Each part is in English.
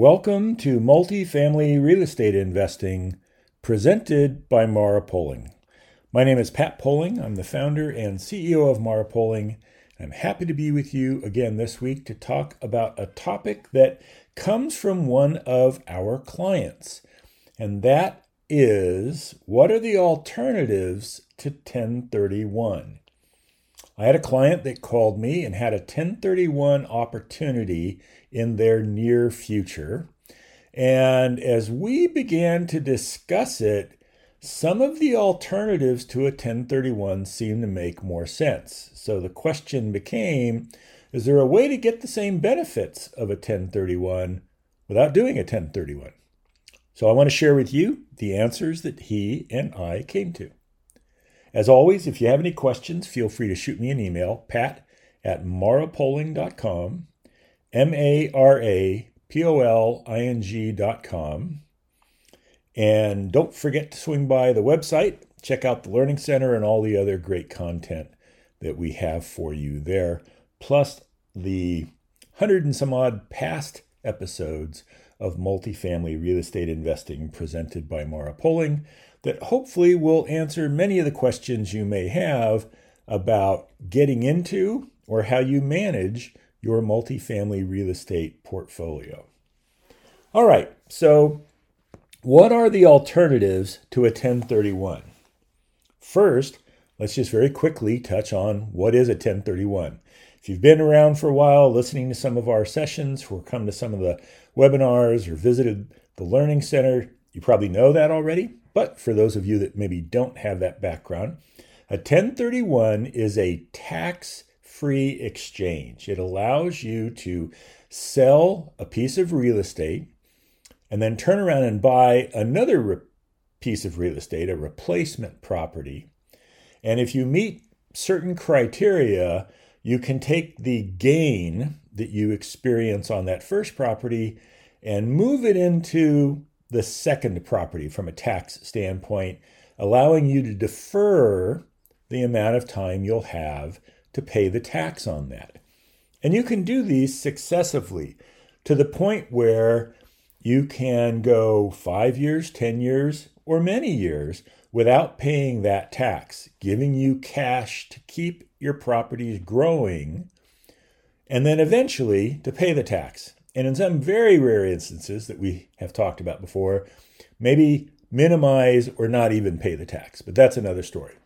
Welcome to Multifamily Real Estate Investing, presented by Mara Poling. My name is Pat Poling. I'm the founder and CEO of Mara Poling. I'm happy to be with you again this week to talk about a topic that comes from one of our clients, and that is what are the alternatives to 1031? I had a client that called me and had a 1031 opportunity in their near future. And as we began to discuss it, some of the alternatives to a 1031 seemed to make more sense. So the question became is there a way to get the same benefits of a 1031 without doing a 1031? So I want to share with you the answers that he and I came to. As always, if you have any questions, feel free to shoot me an email, pat at marapoling.com, M A R A P O L I N G.com. And don't forget to swing by the website, check out the Learning Center and all the other great content that we have for you there, plus the hundred and some odd past episodes of multifamily real estate investing presented by Mara Poling that hopefully will answer many of the questions you may have about getting into or how you manage your multifamily real estate portfolio. All right, so what are the alternatives to a 1031? First, let's just very quickly touch on what is a 1031. If you've been around for a while, listening to some of our sessions, or come to some of the webinars, or visited the Learning Center, you probably know that already. But for those of you that maybe don't have that background, a 1031 is a tax free exchange. It allows you to sell a piece of real estate and then turn around and buy another re- piece of real estate, a replacement property. And if you meet certain criteria, you can take the gain that you experience on that first property and move it into the second property from a tax standpoint, allowing you to defer the amount of time you'll have to pay the tax on that. And you can do these successively to the point where you can go five years, 10 years, or many years without paying that tax, giving you cash to keep your properties growing, and then eventually to pay the tax and in some very rare instances that we have talked about before, maybe minimize or not even pay the tax. But that's another story.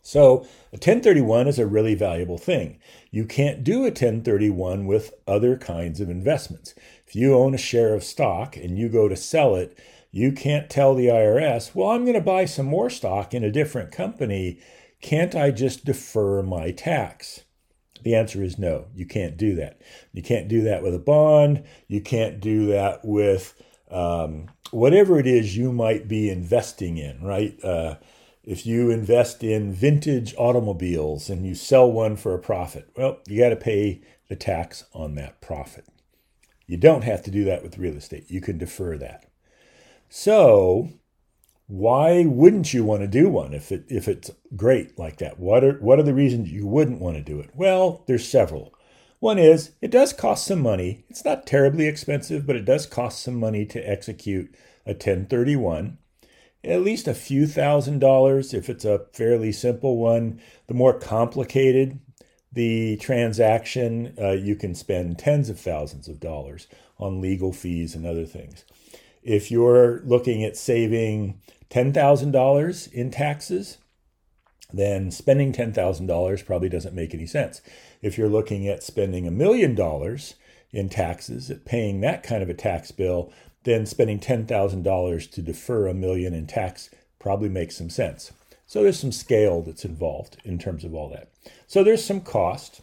So, a 1031 is a really valuable thing. You can't do a 1031 with other kinds of investments. If you own a share of stock and you go to sell it, you can't tell the IRS, well, I'm going to buy some more stock in a different company. Can't I just defer my tax? The answer is no, you can't do that. You can't do that with a bond. You can't do that with um, whatever it is you might be investing in, right? Uh, if you invest in vintage automobiles and you sell one for a profit, well, you got to pay the tax on that profit. You don't have to do that with real estate. You can defer that. So, why wouldn't you want to do one if it if it's great like that? What are what are the reasons you wouldn't want to do it? Well, there's several. One is it does cost some money. It's not terribly expensive, but it does cost some money to execute a 1031. At least a few thousand dollars if it's a fairly simple one. The more complicated the transaction, uh, you can spend tens of thousands of dollars on legal fees and other things. If you're looking at saving $10,000 in taxes, then spending $10,000 probably doesn't make any sense. If you're looking at spending a million dollars in taxes, at paying that kind of a tax bill, then spending $10,000 to defer a million in tax probably makes some sense. So there's some scale that's involved in terms of all that. So there's some cost.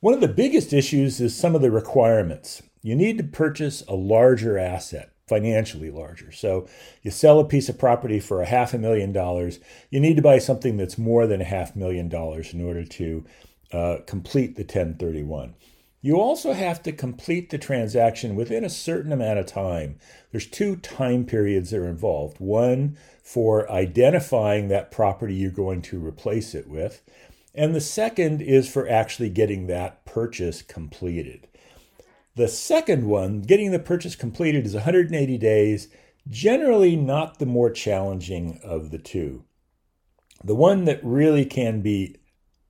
One of the biggest issues is some of the requirements. You need to purchase a larger asset financially larger. So you sell a piece of property for a half a million dollars, you need to buy something that's more than a half million dollars in order to uh, complete the 1031. You also have to complete the transaction within a certain amount of time. There's two time periods that are involved. One for identifying that property you're going to replace it with, and the second is for actually getting that purchase completed. The second one, getting the purchase completed, is 180 days, generally not the more challenging of the two. The one that really can be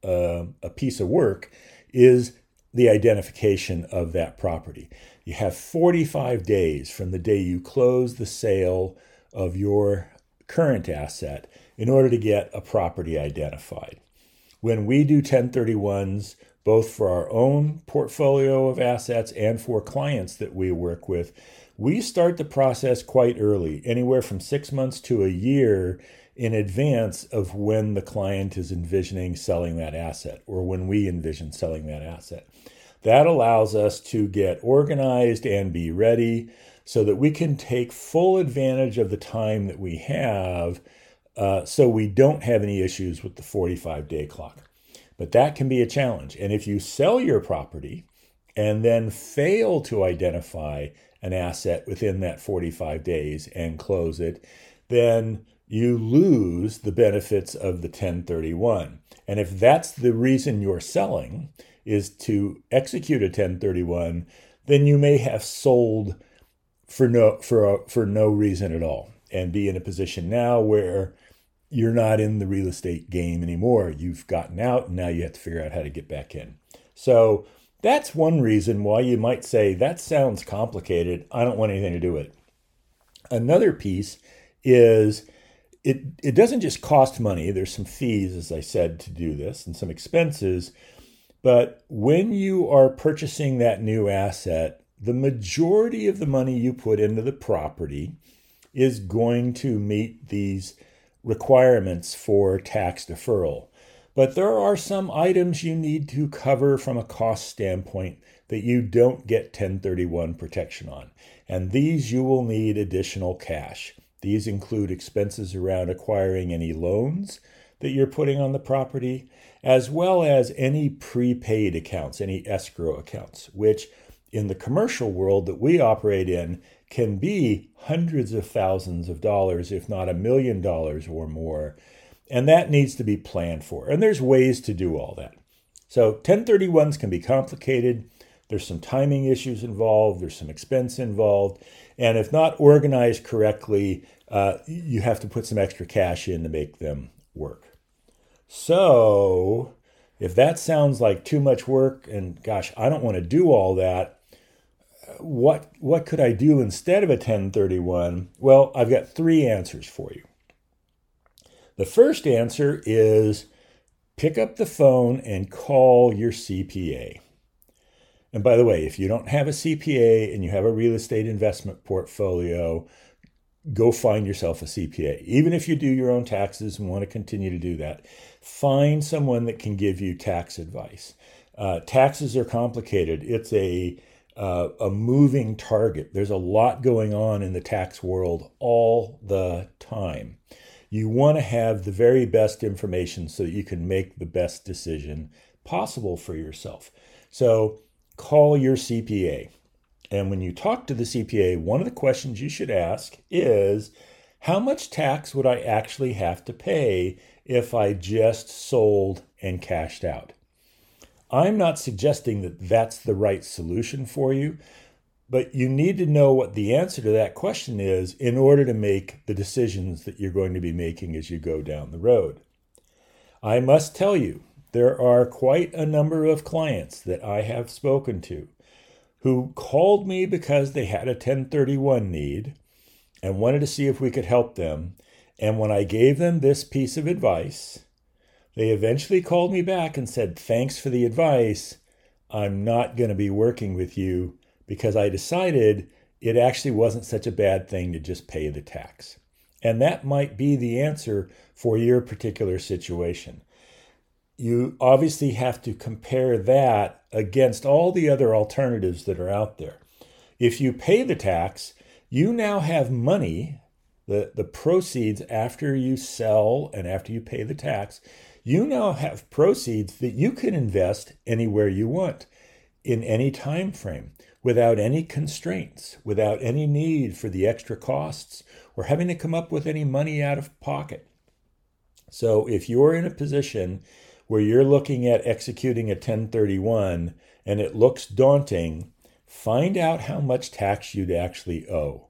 uh, a piece of work is the identification of that property. You have 45 days from the day you close the sale of your current asset in order to get a property identified. When we do 1031s, both for our own portfolio of assets and for clients that we work with, we start the process quite early, anywhere from six months to a year in advance of when the client is envisioning selling that asset or when we envision selling that asset. That allows us to get organized and be ready so that we can take full advantage of the time that we have uh, so we don't have any issues with the 45 day clock. But that can be a challenge. And if you sell your property and then fail to identify an asset within that 45 days and close it, then you lose the benefits of the 1031. And if that's the reason you're selling is to execute a 1031, then you may have sold for no for for no reason at all and be in a position now where you're not in the real estate game anymore. You've gotten out and now you have to figure out how to get back in. So that's one reason why you might say that sounds complicated. I don't want anything to do with it. Another piece is it it doesn't just cost money. There's some fees, as I said, to do this and some expenses. But when you are purchasing that new asset, the majority of the money you put into the property is going to meet these requirements for tax deferral. But there are some items you need to cover from a cost standpoint that you don't get 1031 protection on. And these you will need additional cash. These include expenses around acquiring any loans that you're putting on the property, as well as any prepaid accounts, any escrow accounts, which in the commercial world that we operate in can be hundreds of thousands of dollars, if not a million dollars or more. And that needs to be planned for. And there's ways to do all that. So 1031s can be complicated. There's some timing issues involved, there's some expense involved. And if not organized correctly, uh, you have to put some extra cash in to make them work. So, if that sounds like too much work, and gosh, I don't want to do all that, what what could I do instead of a 1031? Well, I've got three answers for you. The first answer is pick up the phone and call your CPA. And by the way, if you don't have a CPA and you have a real estate investment portfolio, go find yourself a CPA. Even if you do your own taxes and want to continue to do that, find someone that can give you tax advice. Uh, taxes are complicated. It's a uh, a moving target. There's a lot going on in the tax world all the time. You want to have the very best information so that you can make the best decision possible for yourself. So call your CPA. And when you talk to the CPA, one of the questions you should ask is how much tax would I actually have to pay if I just sold and cashed out? I'm not suggesting that that's the right solution for you, but you need to know what the answer to that question is in order to make the decisions that you're going to be making as you go down the road. I must tell you, there are quite a number of clients that I have spoken to who called me because they had a 1031 need and wanted to see if we could help them. And when I gave them this piece of advice, they eventually called me back and said, Thanks for the advice. I'm not going to be working with you because I decided it actually wasn't such a bad thing to just pay the tax. And that might be the answer for your particular situation you obviously have to compare that against all the other alternatives that are out there. If you pay the tax, you now have money, the, the proceeds after you sell and after you pay the tax, you now have proceeds that you can invest anywhere you want in any time frame without any constraints, without any need for the extra costs or having to come up with any money out of pocket. So if you're in a position where you're looking at executing a 1031 and it looks daunting, find out how much tax you'd actually owe.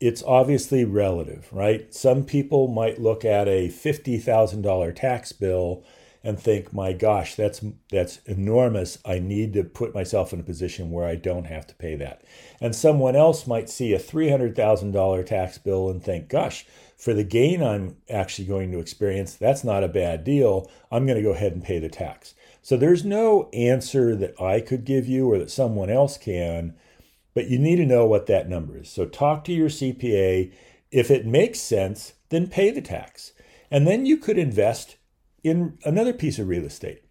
It's obviously relative, right? Some people might look at a $50,000 tax bill and think, "My gosh, that's that's enormous. I need to put myself in a position where I don't have to pay that." And someone else might see a $300,000 tax bill and think, "Gosh, for the gain I'm actually going to experience, that's not a bad deal. I'm going to go ahead and pay the tax." So there's no answer that I could give you or that someone else can, but you need to know what that number is. So talk to your CPA. If it makes sense, then pay the tax. And then you could invest in another piece of real estate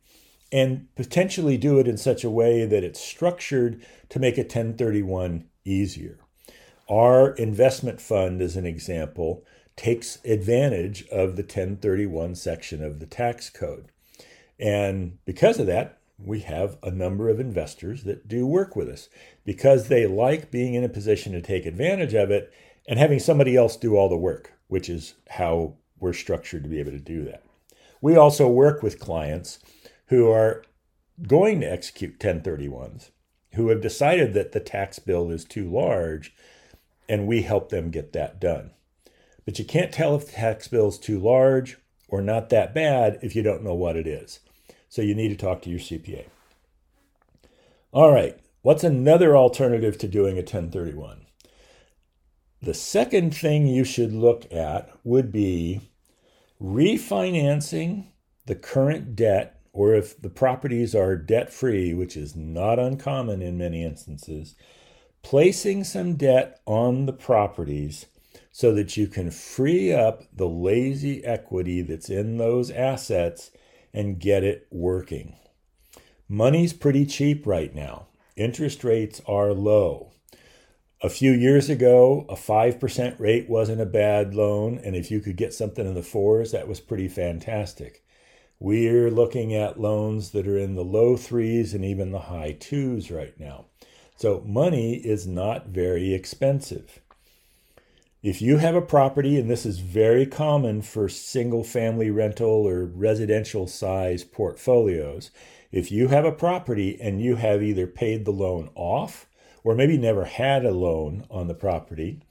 and potentially do it in such a way that it's structured to make a 1031 easier. Our investment fund, as an example, takes advantage of the 1031 section of the tax code. And because of that, we have a number of investors that do work with us because they like being in a position to take advantage of it and having somebody else do all the work, which is how we're structured to be able to do that. We also work with clients who are going to execute 1031s, who have decided that the tax bill is too large, and we help them get that done. But you can't tell if the tax bill is too large or not that bad if you don't know what it is. So you need to talk to your CPA. All right, what's another alternative to doing a 1031? The second thing you should look at would be refinancing the current debt, or if the properties are debt free, which is not uncommon in many instances, placing some debt on the properties so that you can free up the lazy equity that's in those assets and get it working. Money's pretty cheap right now. Interest rates are low. A few years ago, a 5% rate wasn't a bad loan, and if you could get something in the fours, that was pretty fantastic. We're looking at loans that are in the low threes and even the high twos right now. So money is not very expensive. If you have a property, and this is very common for single family rental or residential size portfolios, if you have a property and you have either paid the loan off or maybe never had a loan on the property,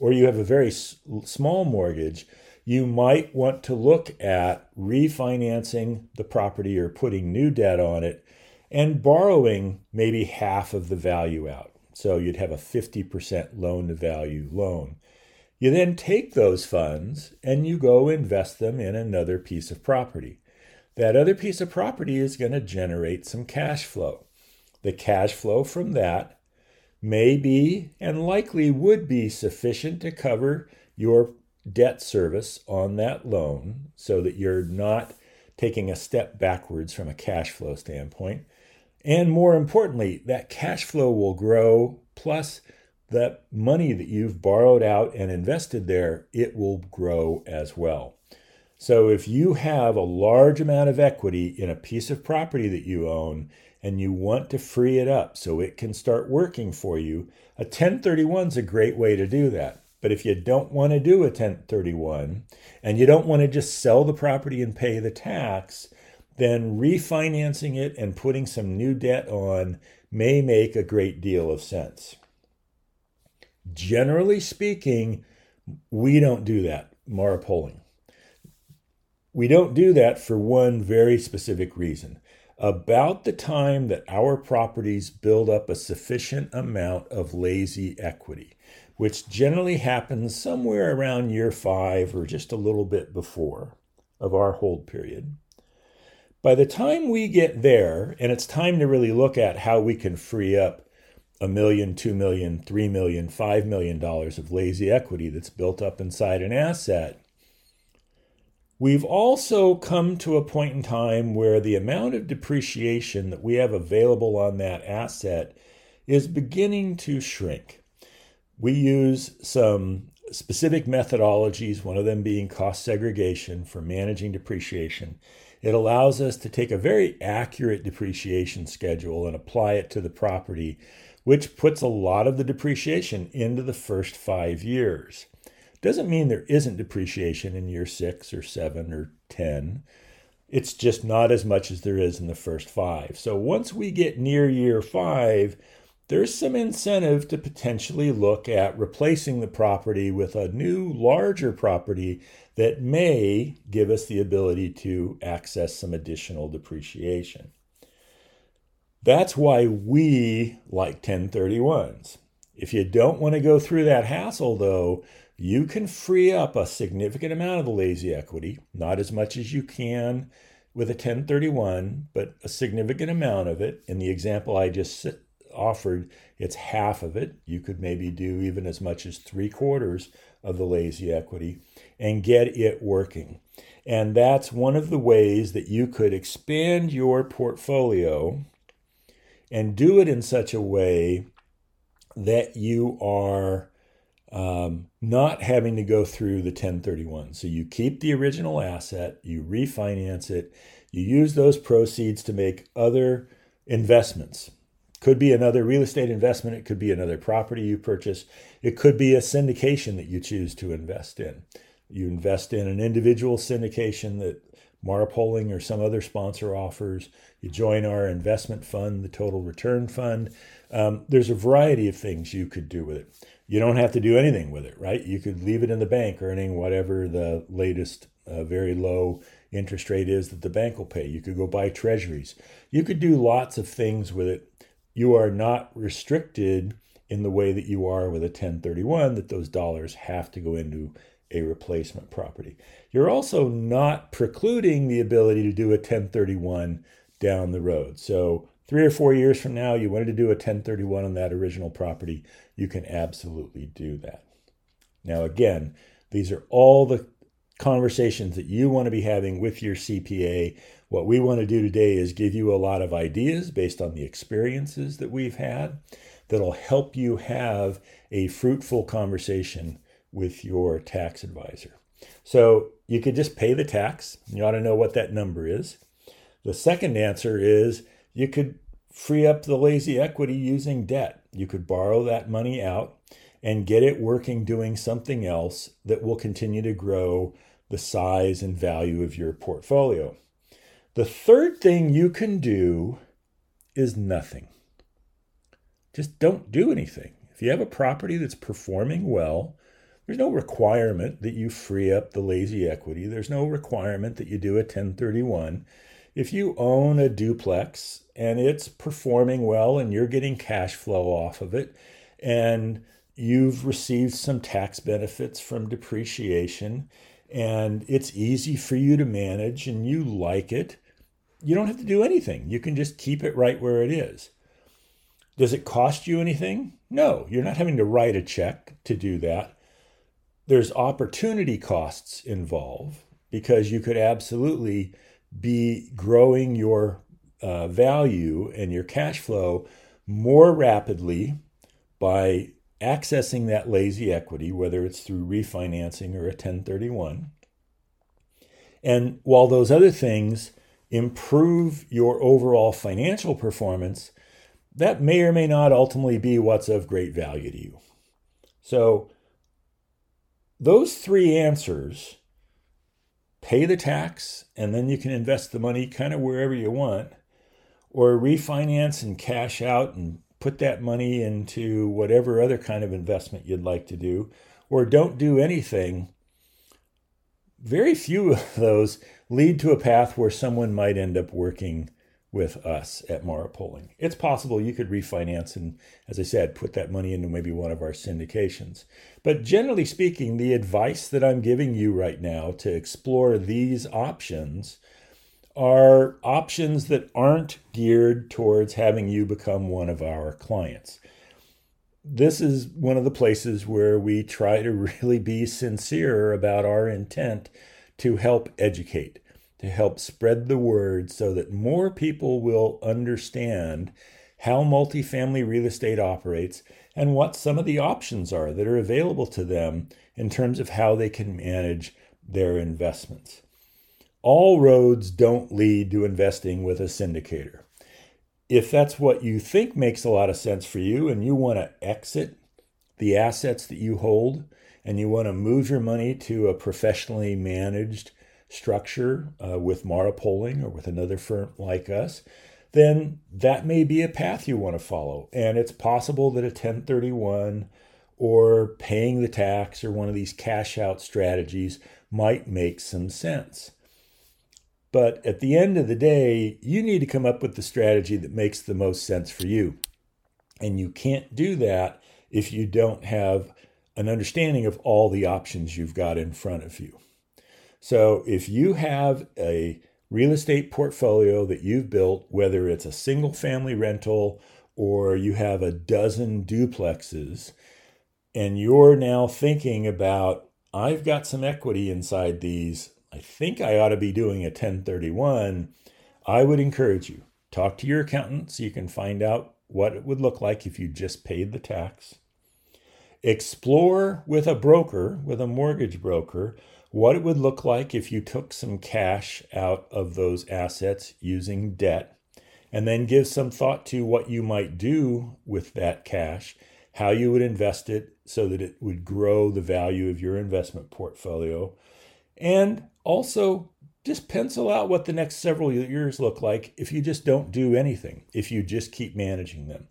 or you have a very s- small mortgage, you might want to look at refinancing the property or putting new debt on it and borrowing maybe half of the value out. So you'd have a 50% loan to value loan. You then take those funds and you go invest them in another piece of property. That other piece of property is going to generate some cash flow. The cash flow from that may be and likely would be sufficient to cover your debt service on that loan so that you're not taking a step backwards from a cash flow standpoint. And more importantly, that cash flow will grow, plus that money that you've borrowed out and invested there, it will grow as well. So if you have a large amount of equity in a piece of property that you own, and you want to free it up so it can start working for you, a 1031 is a great way to do that. But if you don't want to do a 1031 and you don't want to just sell the property and pay the tax, then refinancing it and putting some new debt on may make a great deal of sense. Generally speaking, we don't do that, Mara Poling. We don't do that for one very specific reason about the time that our properties build up a sufficient amount of lazy equity, which generally happens somewhere around year five or just a little bit before of our hold period. By the time we get there, and it's time to really look at how we can free up a million, two million, three million, five million dollars of lazy equity that's built up inside an asset, We've also come to a point in time where the amount of depreciation that we have available on that asset is beginning to shrink. We use some specific methodologies, one of them being cost segregation for managing depreciation. It allows us to take a very accurate depreciation schedule and apply it to the property, which puts a lot of the depreciation into the first five years. Doesn't mean there isn't depreciation in year six or seven or 10. It's just not as much as there is in the first five. So once we get near year five, there's some incentive to potentially look at replacing the property with a new, larger property that may give us the ability to access some additional depreciation. That's why we like 1031s. If you don't want to go through that hassle, though, you can free up a significant amount of the lazy equity, not as much as you can with a 1031, but a significant amount of it. In the example I just offered, it's half of it. You could maybe do even as much as three quarters of the lazy equity and get it working. And that's one of the ways that you could expand your portfolio and do it in such a way that you are um, not having to go through the 1031. So you keep the original asset, you refinance it, you use those proceeds to make other investments. Could be another real estate investment, it could be another property you purchase, it could be a syndication that you choose to invest in. You invest in an individual syndication that Mara or some other sponsor offers. You join our investment fund, the Total Return Fund. Um, there's a variety of things you could do with it. You don't have to do anything with it, right? You could leave it in the bank earning whatever the latest uh, very low interest rate is that the bank will pay. You could go buy treasuries. You could do lots of things with it. You are not restricted in the way that you are with a 1031 that those dollars have to go into a replacement property. You're also not precluding the ability to do a 1031 down the road. So, three or four years from now, you wanted to do a 1031 on that original property, you can absolutely do that. Now, again, these are all the conversations that you want to be having with your CPA. What we want to do today is give you a lot of ideas based on the experiences that we've had that'll help you have a fruitful conversation with your tax advisor. So you could just pay the tax. You ought to know what that number is. The second answer is you could free up the lazy equity using debt. You could borrow that money out and get it working doing something else that will continue to grow the size and value of your portfolio. The third thing you can do is nothing. Just don't do anything. If you have a property that's performing well, there's no requirement that you free up the lazy equity. There's no requirement that you do a 1031. If you own a duplex and it's performing well and you're getting cash flow off of it and you've received some tax benefits from depreciation and it's easy for you to manage and you like it, you don't have to do anything. You can just keep it right where it is. Does it cost you anything? No, you're not having to write a check to do that there's opportunity costs involved because you could absolutely be growing your uh, value and your cash flow more rapidly by accessing that lazy equity, whether it's through refinancing or a 1031. And while those other things improve your overall financial performance, that may or may not ultimately be what's of great value to you. So, those three answers pay the tax, and then you can invest the money kind of wherever you want, or refinance and cash out and put that money into whatever other kind of investment you'd like to do, or don't do anything. Very few of those lead to a path where someone might end up working with us at Mara Poling. It's possible you could refinance and, as I said, put that money into maybe one of our syndications. But generally speaking, the advice that I'm giving you right now to explore these options are options that aren't geared towards having you become one of our clients. This is one of the places where we try to really be sincere about our intent to help educate to help spread the word so that more people will understand how multifamily real estate operates and what some of the options are that are available to them in terms of how they can manage their investments. All roads don't lead to investing with a syndicator. If that's what you think makes a lot of sense for you and you want to exit the assets that you hold and you want to move your money to a professionally managed structure uh, with Mara Poling or with another firm like us, then that may be a path you want to follow. And it's possible that a 1031 or paying the tax or one of these cash out strategies might make some sense. But at the end of the day, you need to come up with the strategy that makes the most sense for you. And you can't do that if you don't have an understanding of all the options you've got in front of you. So if you have a real estate portfolio that you've built, whether it's a single family rental or you have a dozen duplexes, and you're now thinking about, I've got some equity inside these, I think I ought to be doing a 1031, I would encourage you talk to your accountant so you can find out what it would look like if you just paid the tax. Explore with a broker, with a mortgage broker, what it would look like if you took some cash out of those assets using debt, and then give some thought to what you might do with that cash, how you would invest it so that it would grow the value of your investment portfolio, and also just pencil out what the next several years look like if you just don't do anything, if you just keep managing them.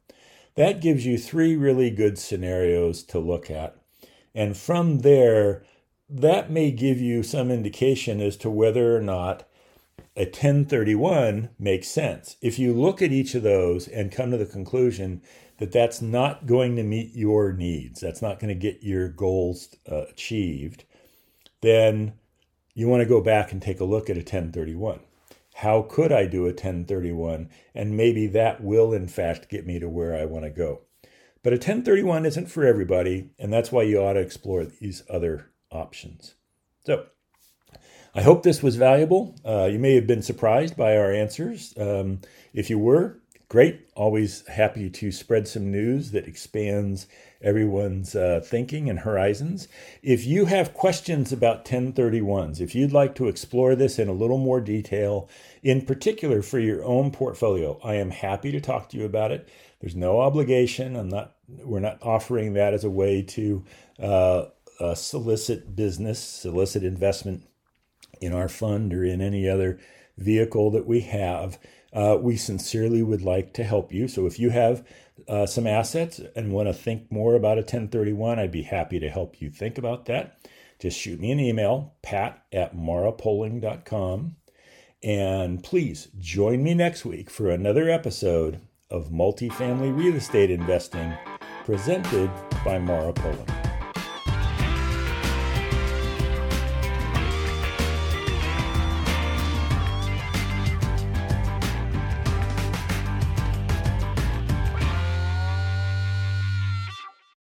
That gives you three really good scenarios to look at. And from there, that may give you some indication as to whether or not a 1031 makes sense. If you look at each of those and come to the conclusion that that's not going to meet your needs, that's not going to get your goals uh, achieved, then you want to go back and take a look at a 1031. How could I do a 1031? And maybe that will, in fact, get me to where I want to go. But a 1031 isn't for everybody, and that's why you ought to explore these other options. So, I hope this was valuable. Uh, you may have been surprised by our answers. Um, if you were, great. Always happy to spread some news that expands everyone's uh, thinking and horizons. If you have questions about 1031s, if you'd like to explore this in a little more detail, in particular for your own portfolio, I am happy to talk to you about it. There's no obligation. I'm not. We're not offering that as a way to uh, uh, solicit business, solicit investment in our fund or in any other vehicle that we have. Uh, we sincerely would like to help you. So if you have uh, some assets and want to think more about a 1031, I'd be happy to help you think about that. Just shoot me an email, pat at marapoling.com. And please join me next week for another episode of Multifamily Real Estate Investing presented by Mara Poling.